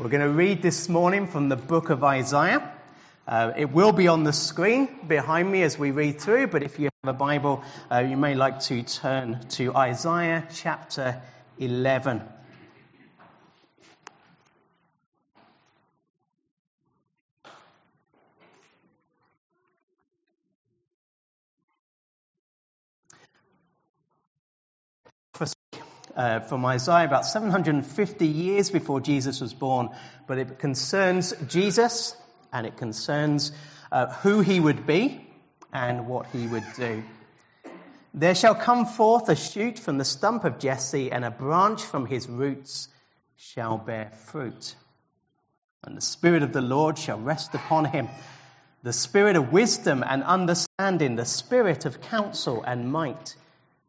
We're going to read this morning from the book of Isaiah. Uh, it will be on the screen behind me as we read through, but if you have a Bible, uh, you may like to turn to Isaiah chapter 11. Uh, from Isaiah about 750 years before Jesus was born, but it concerns Jesus and it concerns uh, who he would be and what he would do. There shall come forth a shoot from the stump of Jesse, and a branch from his roots shall bear fruit. And the Spirit of the Lord shall rest upon him the Spirit of wisdom and understanding, the Spirit of counsel and might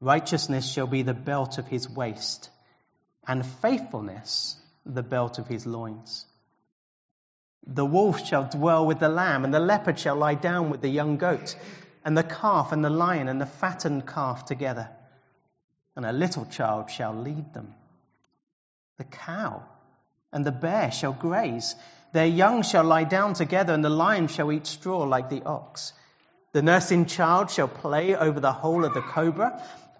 Righteousness shall be the belt of his waist, and faithfulness the belt of his loins. The wolf shall dwell with the lamb, and the leopard shall lie down with the young goat, and the calf and the lion and the fattened calf together. And a little child shall lead them. The cow and the bear shall graze. Their young shall lie down together, and the lion shall eat straw like the ox. The nursing child shall play over the hole of the cobra,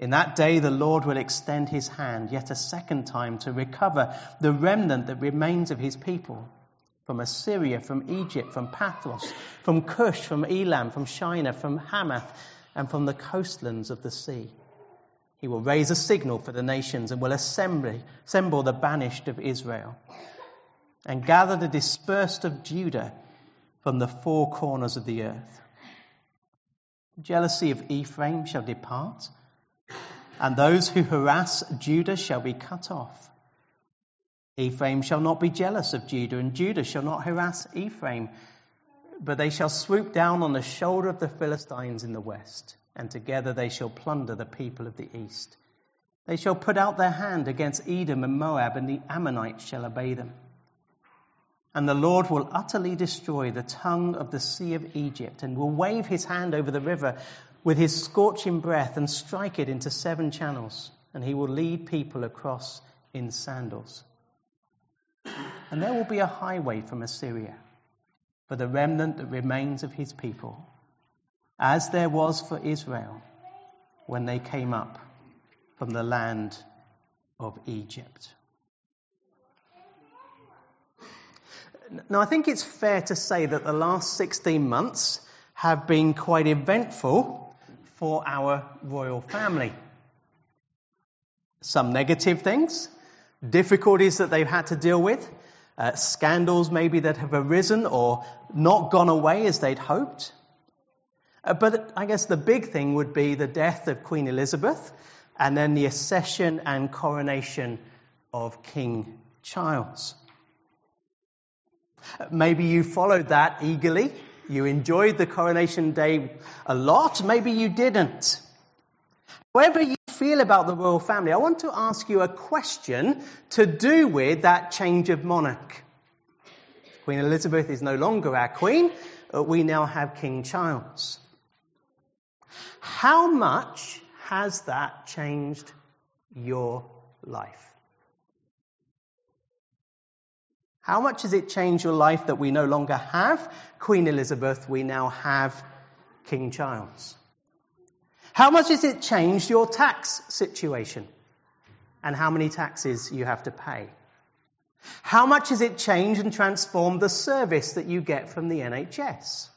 In that day, the Lord will extend his hand yet a second time to recover the remnant that remains of his people from Assyria, from Egypt, from Pathros, from Cush, from Elam, from Shinar, from Hamath, and from the coastlands of the sea. He will raise a signal for the nations and will assemble the banished of Israel and gather the dispersed of Judah from the four corners of the earth. Jealousy of Ephraim shall depart and those who harass Judah shall be cut off. Ephraim shall not be jealous of Judah, and Judah shall not harass Ephraim, but they shall swoop down on the shoulder of the Philistines in the west, and together they shall plunder the people of the east. They shall put out their hand against Edom and Moab, and the Ammonites shall obey them. And the Lord will utterly destroy the tongue of the sea of Egypt, and will wave his hand over the river with his scorching breath and strike it into seven channels, and he will lead people across in sandals. And there will be a highway from Assyria for the remnant that remains of his people, as there was for Israel when they came up from the land of Egypt. Now, I think it's fair to say that the last 16 months have been quite eventful for our royal family. Some negative things, difficulties that they've had to deal with, uh, scandals maybe that have arisen or not gone away as they'd hoped. Uh, but I guess the big thing would be the death of Queen Elizabeth and then the accession and coronation of King Charles. Uh, maybe you followed that eagerly you enjoyed the coronation day a lot. Maybe you didn't. However you feel about the royal family, I want to ask you a question to do with that change of monarch. Queen Elizabeth is no longer our queen. We now have King Charles. How much has that changed your life? How much has it changed your life that we no longer have Queen Elizabeth, we now have King Charles? How much has it changed your tax situation and how many taxes you have to pay? How much has it changed and transformed the service that you get from the NHS?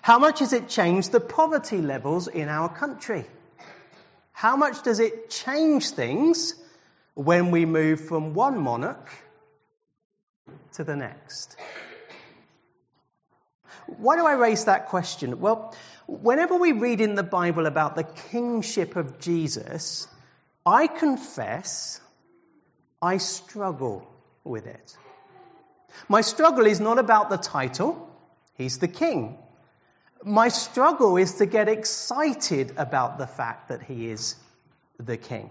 How much has it changed the poverty levels in our country? How much does it change things when we move from one monarch to the next? Why do I raise that question? Well, whenever we read in the Bible about the kingship of Jesus, I confess I struggle with it. My struggle is not about the title, he's the king. My struggle is to get excited about the fact that he is the king.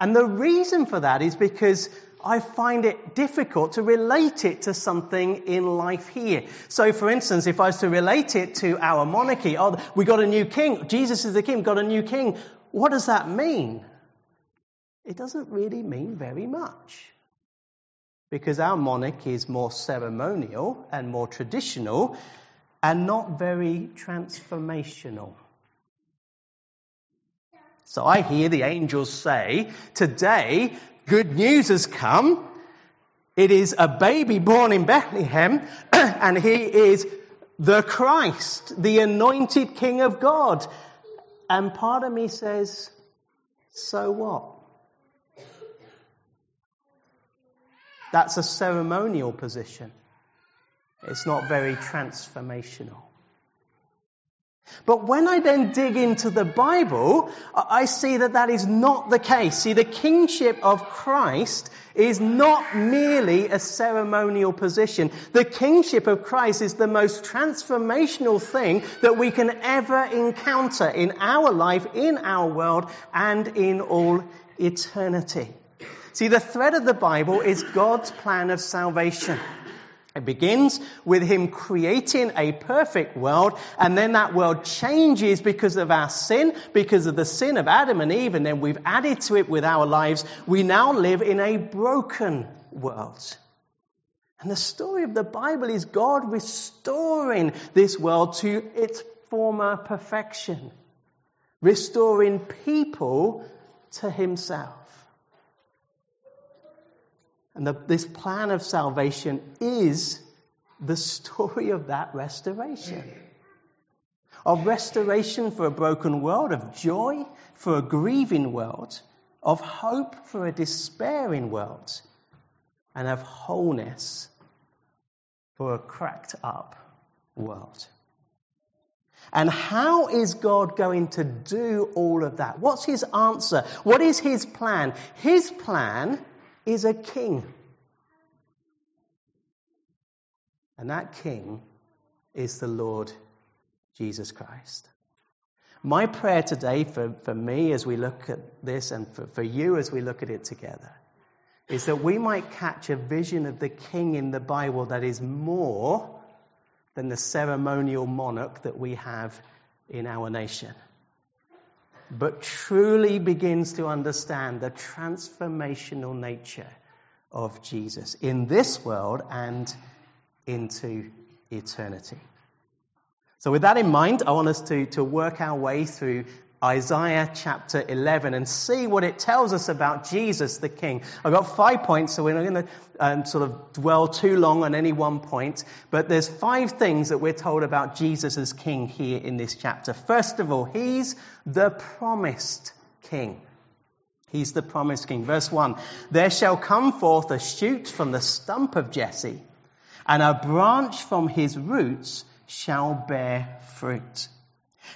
And the reason for that is because I find it difficult to relate it to something in life here. So, for instance, if I was to relate it to our monarchy, oh, we got a new king, Jesus is the king, got a new king, what does that mean? It doesn't really mean very much. Because our monarch is more ceremonial and more traditional and not very transformational. So I hear the angels say, Today, good news has come. It is a baby born in Bethlehem, and he is the Christ, the anointed King of God. And part of me says, So what? That's a ceremonial position. It's not very transformational. But when I then dig into the Bible, I see that that is not the case. See, the kingship of Christ is not merely a ceremonial position. The kingship of Christ is the most transformational thing that we can ever encounter in our life, in our world, and in all eternity. See, the thread of the Bible is God's plan of salvation. It begins with Him creating a perfect world, and then that world changes because of our sin, because of the sin of Adam and Eve, and then we've added to it with our lives. We now live in a broken world. And the story of the Bible is God restoring this world to its former perfection, restoring people to Himself. And the, this plan of salvation is the story of that restoration. Of restoration for a broken world, of joy for a grieving world, of hope for a despairing world, and of wholeness for a cracked up world. And how is God going to do all of that? What's his answer? What is his plan? His plan is a king. And that king is the Lord Jesus Christ. My prayer today for, for me as we look at this and for, for you as we look at it together is that we might catch a vision of the king in the Bible that is more than the ceremonial monarch that we have in our nation but truly begins to understand the transformational nature of Jesus in this world and into eternity. So, with that in mind, I want us to, to work our way through Isaiah chapter 11 and see what it tells us about Jesus the King. I've got five points, so we're not going to um, sort of dwell too long on any one point, but there's five things that we're told about Jesus as King here in this chapter. First of all, He's the promised King. He's the promised King. Verse 1 There shall come forth a shoot from the stump of Jesse, and a branch from his roots shall bear fruit.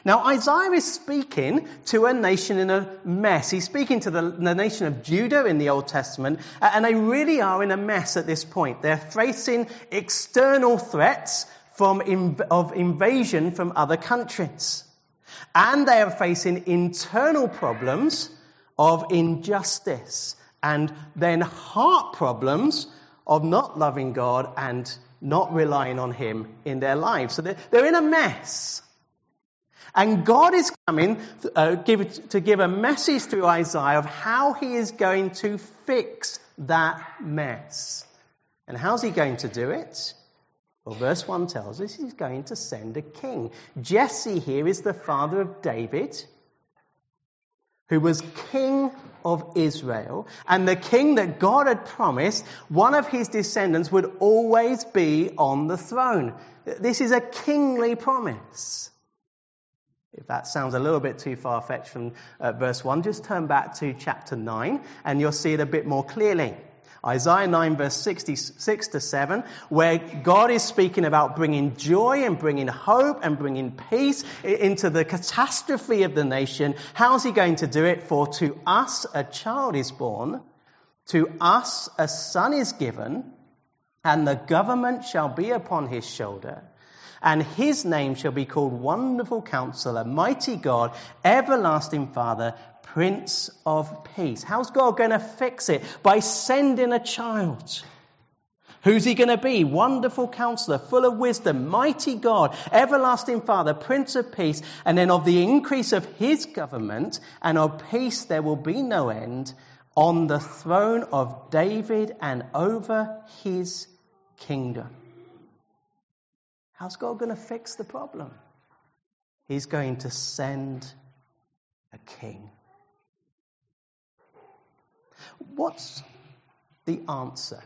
Now, Isaiah is speaking to a nation in a mess. He's speaking to the, the, nation of Judah in the Old Testament, and they really are in a mess at this point. They're facing external threats from, of invasion from other countries. And they are facing internal problems of injustice, and then heart problems of not loving God and not relying on Him in their lives. So they're, they're in a mess. And God is coming uh, give, to give a message through Isaiah of how he is going to fix that mess. And how's he going to do it? Well, verse 1 tells us he's going to send a king. Jesse here is the father of David. who was king of Israel, and the king that God had promised, one of his descendants would always be on the throne. This is a kingly promise. If that sounds a little bit too far fetched from uh, verse 1, just turn back to chapter 9 and you'll see it a bit more clearly. Isaiah 9 verse 66 to 7, where God is speaking about bringing joy and bringing hope and bringing peace into the catastrophe of the nation. How's he going to do it? For to us a child is born, to us a son is given, and the government shall be upon his shoulder. And his name shall be called Wonderful Counselor, Mighty God, Everlasting Father, Prince of Peace. How's God going to fix it? By sending a child. Who's he going to be? Wonderful counselor, full of wisdom, mighty God, everlasting Father, Prince of Peace. And then of the increase of his government and of peace there will be no end on the throne of David and over his kingdom. How's God going to fix the problem? He's going to send a king. What's the answer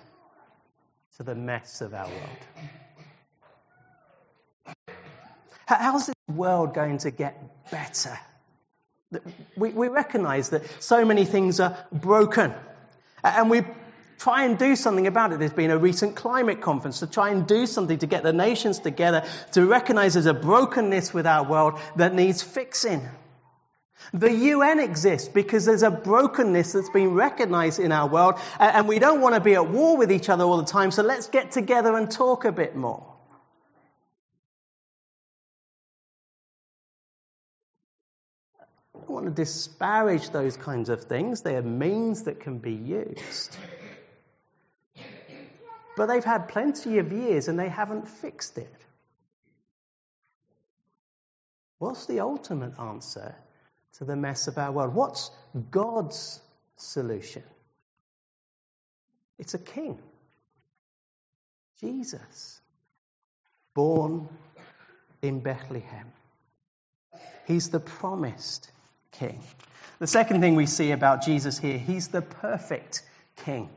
to the mess of our world? How's this world going to get better? We, we recognize that so many things are broken. And we try and do something about it. There's been a recent climate conference to try and do something to get the nations together to recognize there's a brokenness with our world that needs fixing. The UN exists because there's a brokenness that's been recognized in our world, and we don't want to be at war with each other all the time, so let's get together and talk a bit more. I don't want to disparage those kinds of things. They are means that can be used. But they've had plenty of years and they haven't fixed it. What's the ultimate answer to the mess of our world. What's God's solution? It's a king. Jesus, born in Bethlehem. He's the promised king. The second thing we see about Jesus here, he's the perfect king.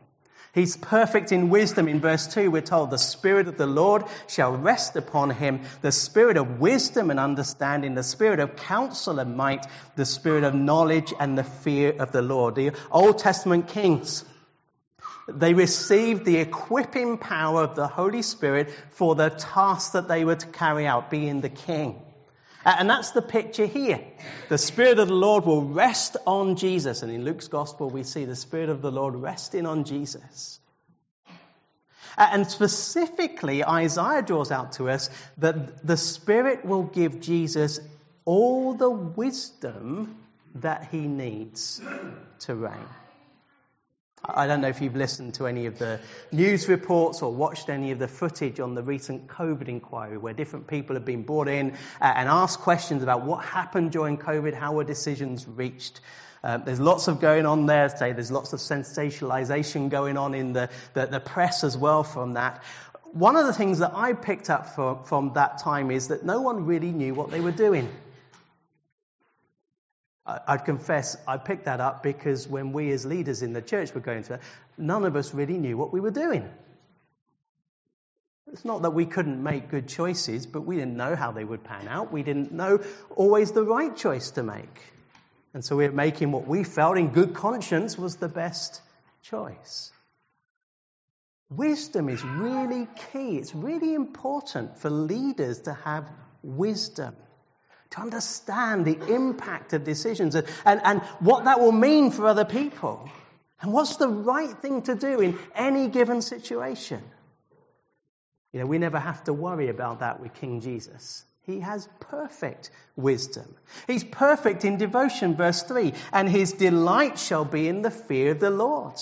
He's perfect in wisdom. In verse 2, we're told, The Spirit of the Lord shall rest upon him, the Spirit of wisdom and understanding, the Spirit of counsel and might, the Spirit of knowledge and the fear of the Lord. The Old Testament kings, they received the equipping power of the Holy Spirit for the task that they were to carry out, being the king. Uh, and that's the picture here. The Spirit of the Lord will rest on Jesus. And in Luke's Gospel, we see the Spirit of the Lord resting on Jesus. Uh, and specifically, Isaiah draws out to us that the Spirit will give Jesus all the wisdom that he needs to reign. I don't know if you've listened to any of the news reports or watched any of the footage on the recent COVID inquiry where different people have been brought in uh, and asked questions about what happened during COVID, how were decisions reached. Uh, there's lots of going on there. today. there's lots of sensationalization going on in the, the, the, press as well from that. One of the things that I picked up from, from that time is that no one really knew what they were doing. I'd confess I picked that up because when we as leaders in the church were going through it, none of us really knew what we were doing. It's not that we couldn't make good choices, but we didn't know how they would pan out. We didn't know always the right choice to make. And so we were making what we felt in good conscience was the best choice. Wisdom is really key. It's really important for leaders to have wisdom to understand the impact of decisions and, and, and what that will mean for other people. And what's the right thing to do in any given situation? You know, we never have to worry about that with King Jesus. He has perfect wisdom. He's perfect in devotion, verse 3, and his delight shall be in the fear of the Lord.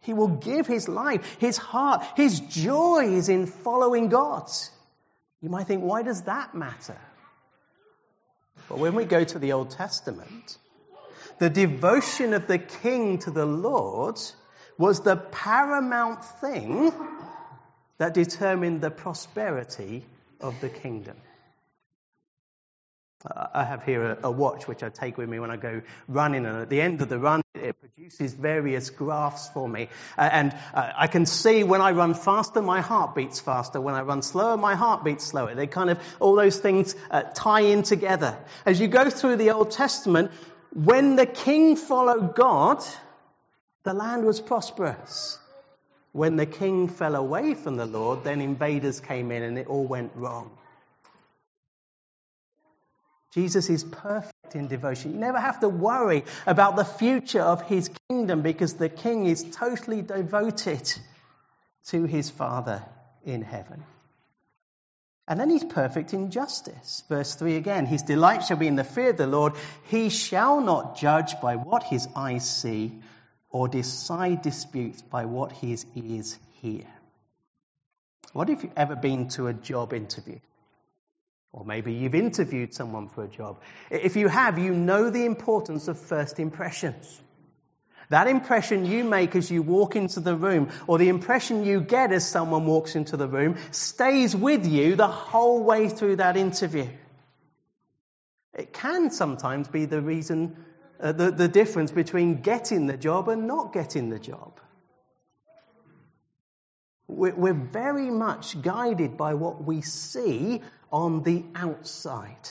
He will give his life, his heart, his joy is in following God. You might think, why does that matter? But when we go to the Old Testament, the devotion of the king to the Lord was the paramount thing that determined the prosperity of the kingdom. I have here a, a, watch which I take with me when I go running, and at the end of the run, it produces various graphs for me. Uh, and uh, I can see when I run faster, my heart beats faster. When I run slower, my heart beats slower. They kind of, all those things uh, tie in together. As you go through the Old Testament, when the king followed God, the land was prosperous. When the king fell away from the Lord, then invaders came in and it all went wrong. Jesus is perfect in devotion. You never have to worry about the future of his kingdom because the king is totally devoted to his Father in heaven. And then he's perfect in justice. Verse 3 again His delight shall be in the fear of the Lord. He shall not judge by what his eyes see or decide disputes by what his ears hear. What if you've ever been to a job interview? Or maybe you've interviewed someone for a job. If you have, you know the importance of first impressions. That impression you make as you walk into the room, or the impression you get as someone walks into the room, stays with you the whole way through that interview. It can sometimes be the reason, uh, the, the difference between getting the job and not getting the job. We're, we're very much guided by what we see on the outside.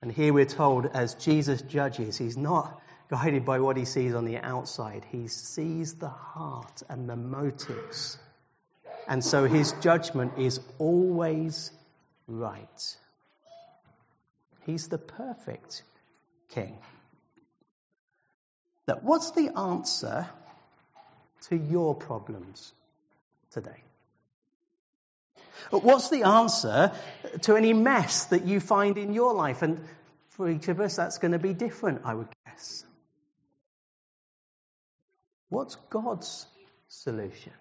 And here we're told, as Jesus judges, he's not guided by what he sees on the outside, he sees the heart and the motives. And so his judgment is always right. He's the perfect king. Now, what's the answer to your problems today? What's the answer to any mess that you find in your life? And for each of us, that's going to be different, I would guess. What's God's solution?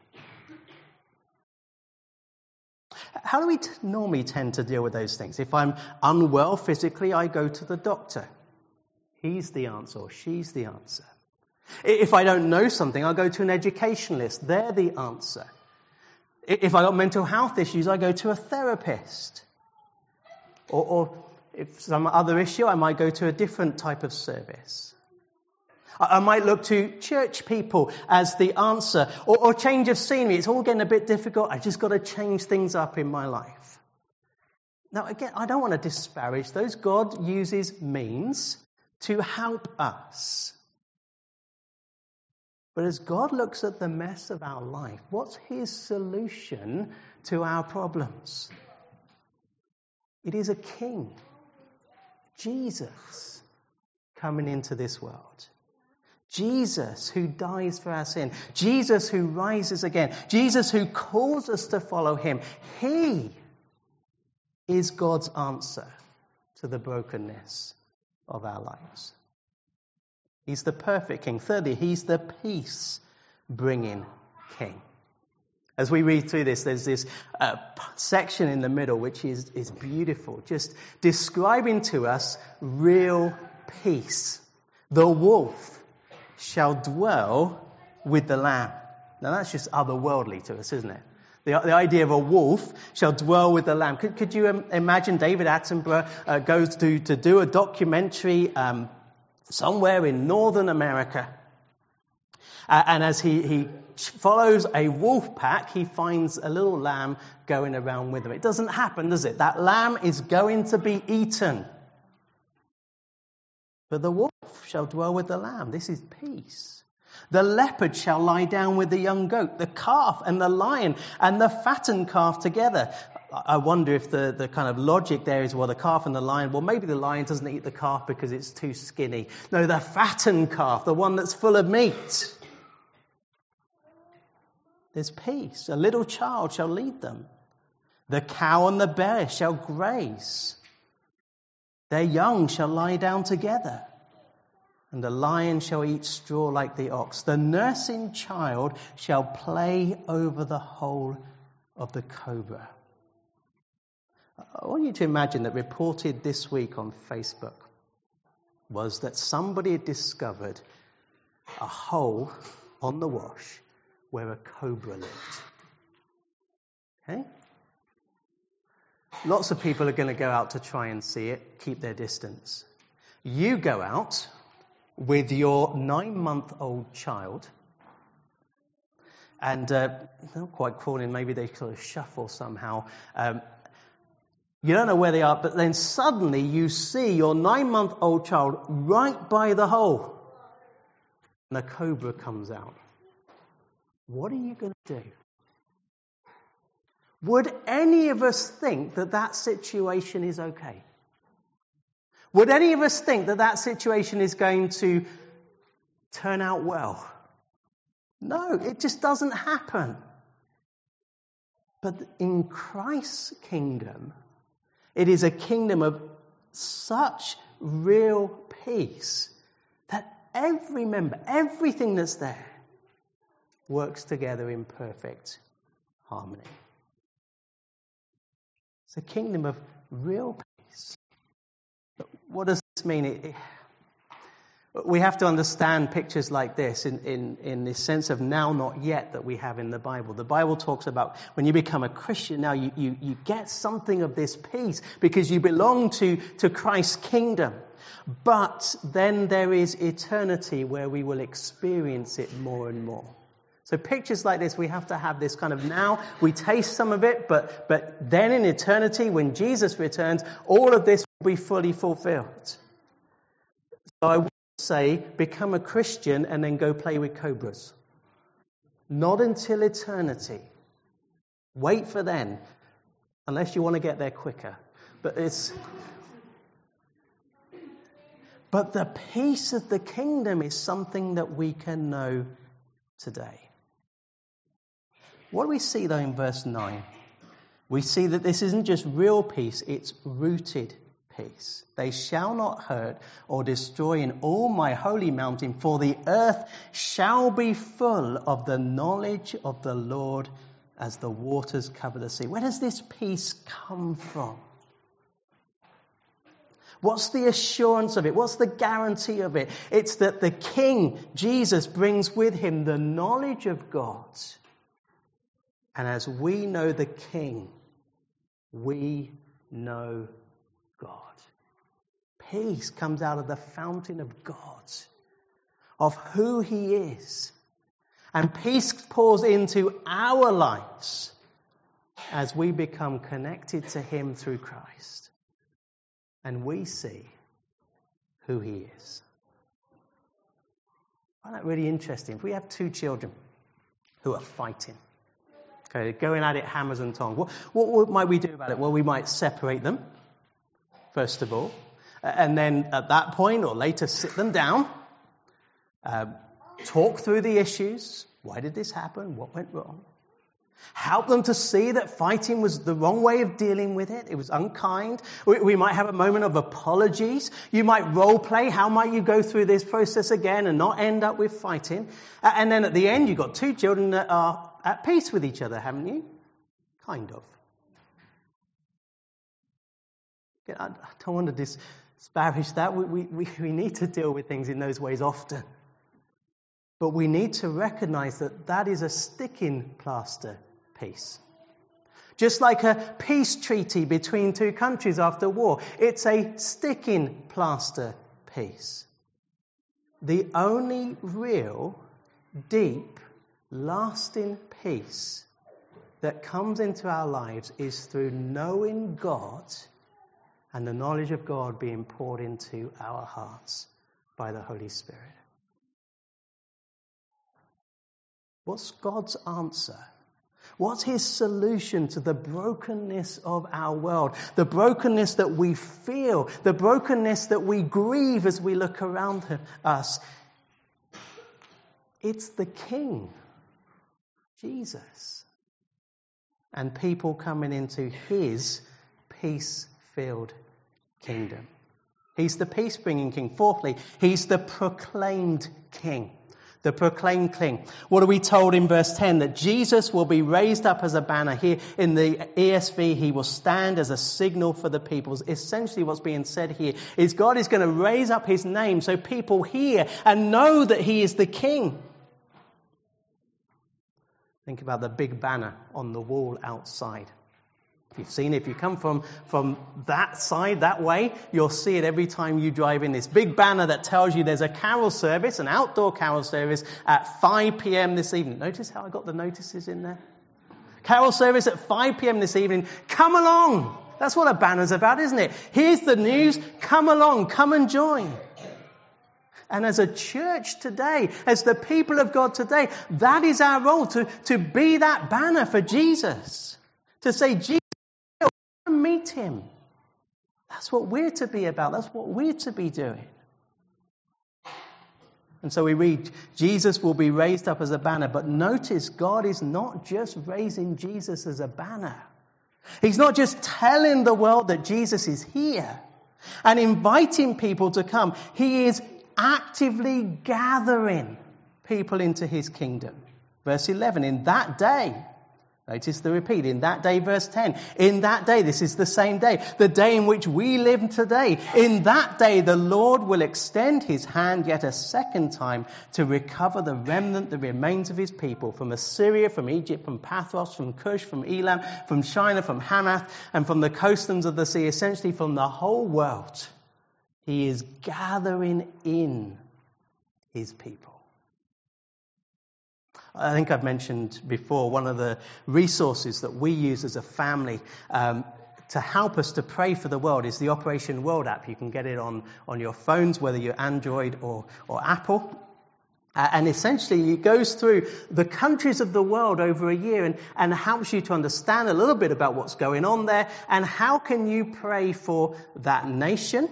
How do we t- normally tend to deal with those things? If I'm unwell physically, I go to the doctor. He's the answer, or she's the answer. If I don't know something, I'll go to an educationalist. They're the answer. If I got mental health issues, I go to a therapist. Or, or if some other issue, I might go to a different type of service. I, I might look to church people as the answer, or, or change of scenery. It's all getting a bit difficult. I just got to change things up in my life. Now, again, I don't want to disparage those. God uses means to help us. But as God looks at the mess of our life, what's his solution to our problems? It is a king, Jesus, coming into this world. Jesus who dies for our sin. Jesus who rises again. Jesus who calls us to follow him. He is God's answer to the brokenness of our lives. He's the perfect king. Thirdly, he's the peace bringing king. As we read through this, there's this uh, section in the middle which is, is beautiful, just describing to us real peace. The wolf shall dwell with the lamb. Now that's just otherworldly to us, isn't it? The, the idea of a wolf shall dwell with the lamb. Could, could you imagine David Attenborough uh, goes to, to do a documentary um, somewhere in northern America. Uh, and as he, he follows a wolf pack, he finds a little lamb going around with him. It doesn't happen, does it? That lamb is going to be eaten. But the wolf shall dwell with the lamb. This is peace. The leopard shall lie down with the young goat, the calf and the lion and the fattened calf together. I wonder if the, the kind of logic there is, well, the calf and the lion, well, maybe the lion doesn't eat the calf because it's too skinny. No, the fattened calf, the one that's full of meat. There's peace. A little child shall lead them. The cow and the bear shall graze. Their young shall lie down together. And the lion shall eat straw like the ox. The nursing child shall play over the hole of the cobra. I want you to imagine that reported this week on Facebook was that somebody had discovered a hole on the wash where a cobra lived. Okay? Lots of people are going to go out to try and see it, keep their distance. You go out with your nine month old child, and uh, not quite crawling, maybe they sort of shuffle somehow. Um, you don't know where they are, but then suddenly you see your nine month old child right by the hole, and a cobra comes out. What are you going to do? Would any of us think that that situation is okay? Would any of us think that that situation is going to turn out well? No, it just doesn't happen. But in Christ's kingdom, it is a kingdom of such real peace that every member, everything that's there, works together in perfect harmony. It's a kingdom of real peace. But what does this mean? It, we have to understand pictures like this in, in, in the sense of now, not yet that we have in the Bible. The Bible talks about when you become a Christian now, you, you, you get something of this peace because you belong to, to Christ's kingdom. But then there is eternity where we will experience it more and more. So pictures like this, we have to have this kind of now, we taste some of it, but, but then in eternity, when Jesus returns, all of this will be fully fulfilled. So I say, become a Christian and then go play with cobras. Not until eternity. Wait for then, unless you want to get there quicker. But it's. But the peace of the kingdom is something that we can know today. What do we see though in verse 9? We see that this isn't just real peace, it's rooted peace. They shall not hurt or destroy in all my holy mountain, for the earth shall be full of the knowledge of the Lord as the waters cover the sea. Where does this peace come from? What's the assurance of it? What's the guarantee of it? It's that the King, Jesus, brings with him the knowledge of God and as we know the King, we know God. Peace comes out of the fountain of God, of who He is. And peace pours into our lives as we become connected to Him through Christ. And we see who He is. I find that really interesting. If we have two children who are fighting, Okay, going at it hammers and tongs. What, what, might we do about it? Well, we might separate them, first of all, and then at that point or later sit them down, uh, talk through the issues. Why did this happen? What went wrong? Help them to see that fighting was the wrong way of dealing with it. It was unkind. We, we, might have a moment of apologies. You might role play. How might you go through this process again and not end up with fighting? And then at the end, you've got two children that are at peace with each other, haven't you? Kind of. I don't want to disparage that. We, we, we need to deal with things in those ways often. But we need to recognize that that is a sticking plaster peace. Just like a peace treaty between two countries after war, it's a sticking plaster peace. The only real, deep, lasting peace that comes into our lives is through knowing God and the knowledge of God being poured into our hearts by the Holy Spirit. What's God's answer? What's his solution to the brokenness of our world? The brokenness that we feel, the brokenness that we grieve as we look around us. It's the King Jesus. And people coming into his peace filled kingdom. He's the peace bringing king. Fourthly, he's the proclaimed king. The proclaimed king. What are we told in verse 10? That Jesus will be raised up as a banner. Here in the ESV, he will stand as a signal for the peoples. Essentially, what's being said here is God is going to raise up his name so people hear and know that he is the king. Think about the big banner on the wall outside. If you've seen it, if you come from, from that side, that way, you'll see it every time you drive in. This big banner that tells you there's a carol service, an outdoor carol service at 5 p.m. this evening. Notice how I got the notices in there? Carol service at 5 p.m. this evening. Come along. That's what a banner's about, isn't it? Here's the news. Come along. Come and join. And as a church today, as the people of God today, that is our role to, to be that banner for Jesus. To say, Jesus, him. That's what we're to be about. That's what we're to be doing. And so we read, Jesus will be raised up as a banner. But notice, God is not just raising Jesus as a banner. He's not just telling the world that Jesus is here and inviting people to come. He is actively gathering people into his kingdom. Verse 11, in that day, notice the repeat, in that day, verse 10, in that day, this is the same day, the day in which we live today, in that day the Lord will extend his hand yet a second time to recover the remnant that remains of his people from Assyria, from Egypt, from Pathros, from Cush, from Elam, from Shinar, from Hamath, and from the coastlands of the sea, essentially from the whole world. He is gathering in his people. I think I've mentioned before one of the resources that we use as a family um, to help us to pray for the world is the Operation World app. You can get it on, on your phones, whether you're Android or, or Apple. And essentially, it goes through the countries of the world over a year and, and helps you to understand a little bit about what's going on there and how can you pray for that nation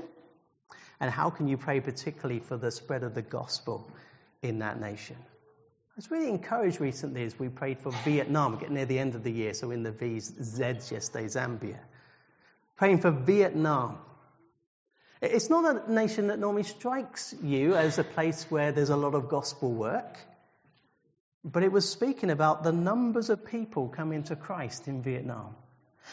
and how can you pray particularly for the spread of the gospel in that nation? I was really encouraged recently as we prayed for Vietnam, getting near the end of the year, so in the V's, Z's yesterday, Zambia. Praying for Vietnam. It's not a nation that normally strikes you as a place where there's a lot of gospel work, but it was speaking about the numbers of people coming to Christ in Vietnam.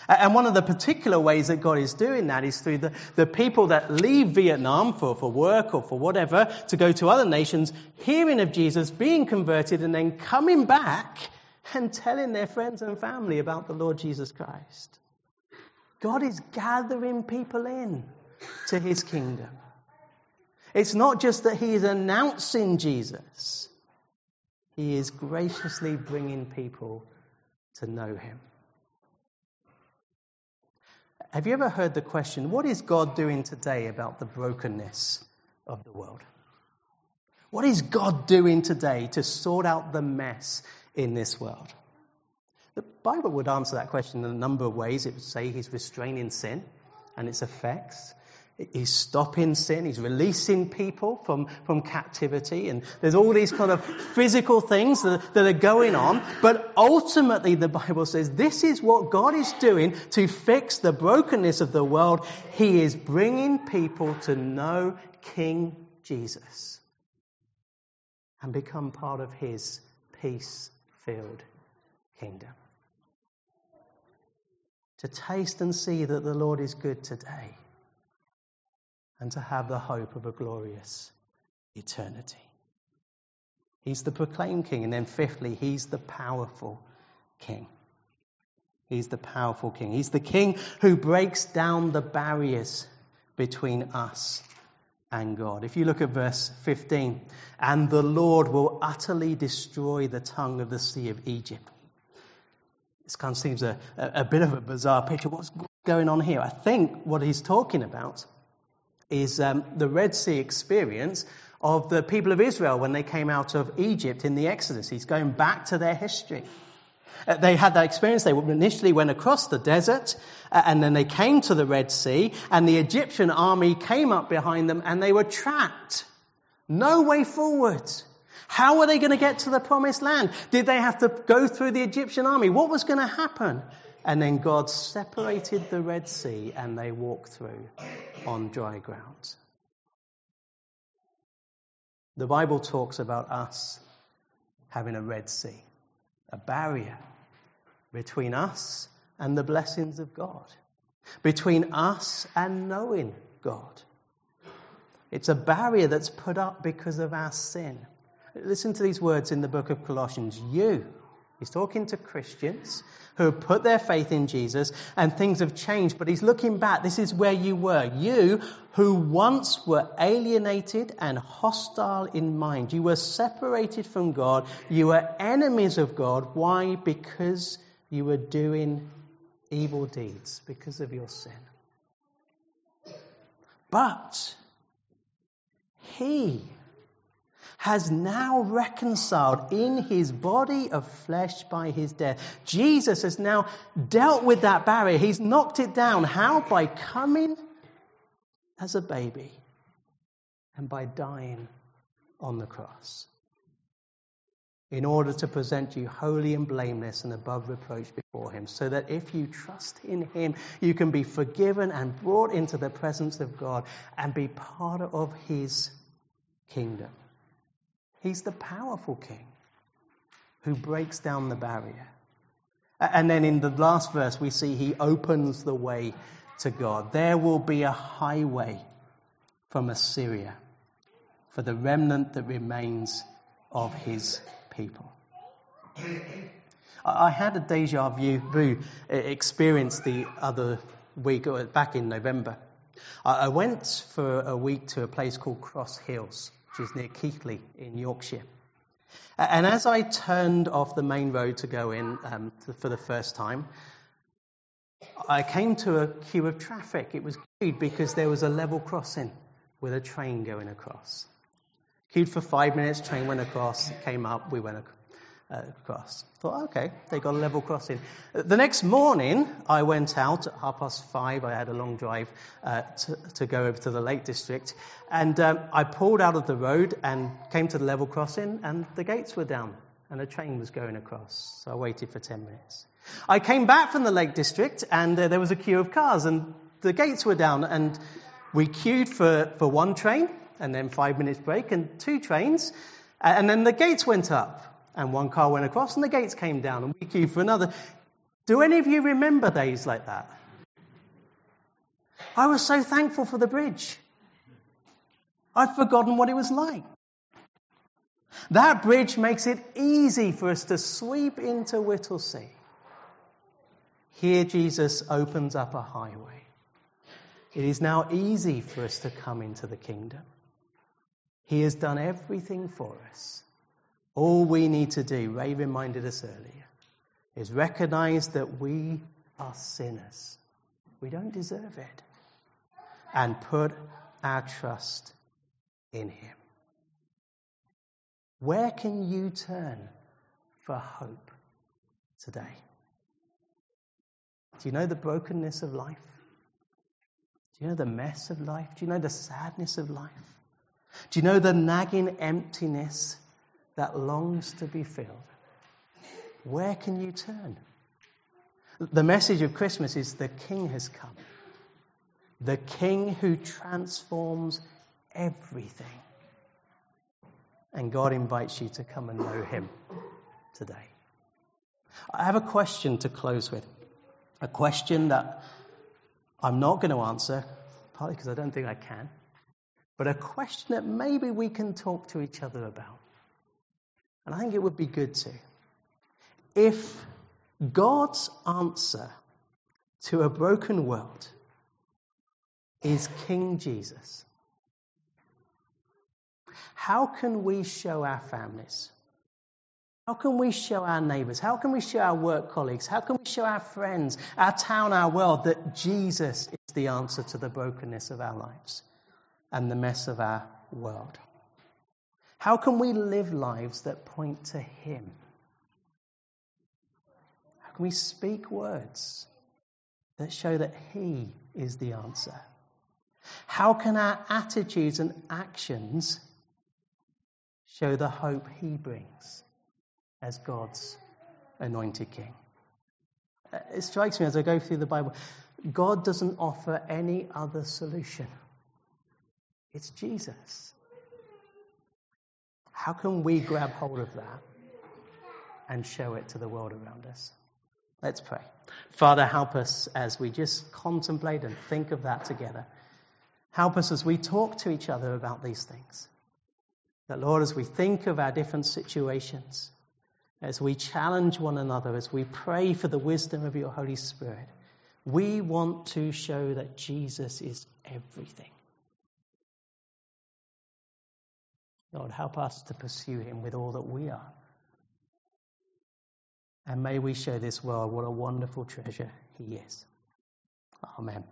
And one of the particular ways that God is doing that is through the, the people that leave Vietnam for, for work or for whatever to go to other nations, hearing of Jesus, being converted, and then coming back and telling their friends and family about the Lord Jesus Christ. God is gathering people in to his kingdom. It's not just that he is announcing Jesus, he is graciously bringing people to know him. Have you ever heard the question, what is God doing today about the brokenness of the world? What is God doing today to sort out the mess in this world? The Bible would answer that question in a number of ways. It would say he's restraining sin and its effects. He's stopping sin. He's releasing people from, from captivity. And there's all these kind of physical things that, that are going on. But ultimately, the Bible says this is what God is doing to fix the brokenness of the world. He is bringing people to know King Jesus and become part of his peace filled kingdom. To taste and see that the Lord is good today and to have the hope of a glorious eternity. He's the proclaimed king. And then, fifthly, he's the powerful king. He's the powerful king. He's the king who breaks down the barriers between us and God. If you look at verse 15, and the Lord will utterly destroy the tongue of the sea of Egypt. This kind of seems a, a, a bit of a bizarre picture. What's going on here? I think what he's talking about is um, the Red Sea experience of the people of Israel when they came out of Egypt in the Exodus. He's going back to their history. Uh, they had that experience. They initially went across the desert uh, and then they came to the Red Sea and the Egyptian army came up behind them and they were trapped. No way forward. How were they going to get to the promised land? Did they have to go through the Egyptian army? What was going to happen? And then God separated the Red Sea and they walked through on dry ground. The Bible talks about us having a Red Sea, a barrier between us and the blessings of God, between us and knowing God. It's a barrier that's put up because of our sin. Listen to these words in the book of Colossians. You, He's talking to Christians who have put their faith in Jesus and things have changed, but he's looking back. This is where you were. You who once were alienated and hostile in mind. You were separated from God. You were enemies of God. Why? Because you were doing evil deeds, because of your sin. But he has now reconciled in his body of flesh by his death. Jesus has now dealt with that barrier. He's knocked it down. How? By coming as a baby and by dying on the cross. In order to present you holy and blameless and above reproach before Him, so that if you trust in Him, you can be forgiven and brought into the presence of God and be part of His kingdom. He's the powerful king who breaks down the barrier. And then in the last verse, we see he opens the way to God. There will be a highway from Assyria for the remnant that remains of his people. I had a deja vu experience the other week, uh, back in November. I went for a week to a place called Cross Hills which is near Keighley in Yorkshire. And as I turned off the main road to go in um, for the first time, I came to a queue of traffic. It was queued because there was a level crossing with a train going across. Queued for five minutes, train went across, came up, we went across uh, cross. Thought, okay, they got a level crossing. The next morning, I went out at half past five. I had a long drive uh, to, to, go over to the Lake District. And um, I pulled out of the road and came to the level crossing, and the gates were down, and a train was going across. So I waited for 10 minutes. I came back from the Lake District, and uh, there was a queue of cars, and the gates were down, and we queued for, for one train, and then five minutes break, and two trains, and then the gates went up and one car went across and the gates came down and we queued for another. Do any of you remember days like that? I was so thankful for the bridge. I'd forgotten what it was like. That bridge makes it easy for us to sweep into Whittlesea. Here, Jesus opens up a highway. It is now easy for us to come into the kingdom. He has done everything for us. All we need to do, Ray reminded us earlier, is recognize that we are sinners. We don't deserve it. And put our trust in Him. Where can you turn for hope today? Do you know the brokenness of life? Do you know the mess of life? Do you know the sadness of life? Do you know the nagging emptiness that longs to be filled, where can you turn? The message of Christmas is the King has come. The King who transforms everything. And God invites you to come and know Him today. I have a question to close with. A question that I'm not going to answer, partly because I don't think I can, but a question that maybe we can talk to each other about. And I think it would be good to. If God's answer to a broken world is King Jesus, how can we show our families? How can we show our neighbors? How can we show our work colleagues? How can we show our friends, our town, our world that Jesus is the answer to the brokenness of our lives and the mess of our world? How can we live lives that point to Him? How can we speak words that show that He is the answer? How can our attitudes and actions show the hope He brings as God's anointed King? Uh, it strikes me as I go through the Bible, God doesn't offer any other solution. It's Jesus. How can we grab hold of that and show it to the world around us? Let's pray. Father, help us as we just contemplate and think of that together. Help us as we talk to each other about these things. That, Lord, as we think of our different situations, as we challenge one another, as we pray for the wisdom of your Holy Spirit, we want to show that Jesus is everything. Lord, help us to pursue him with all that we are. And may we show this world what a wonderful treasure he is. Amen.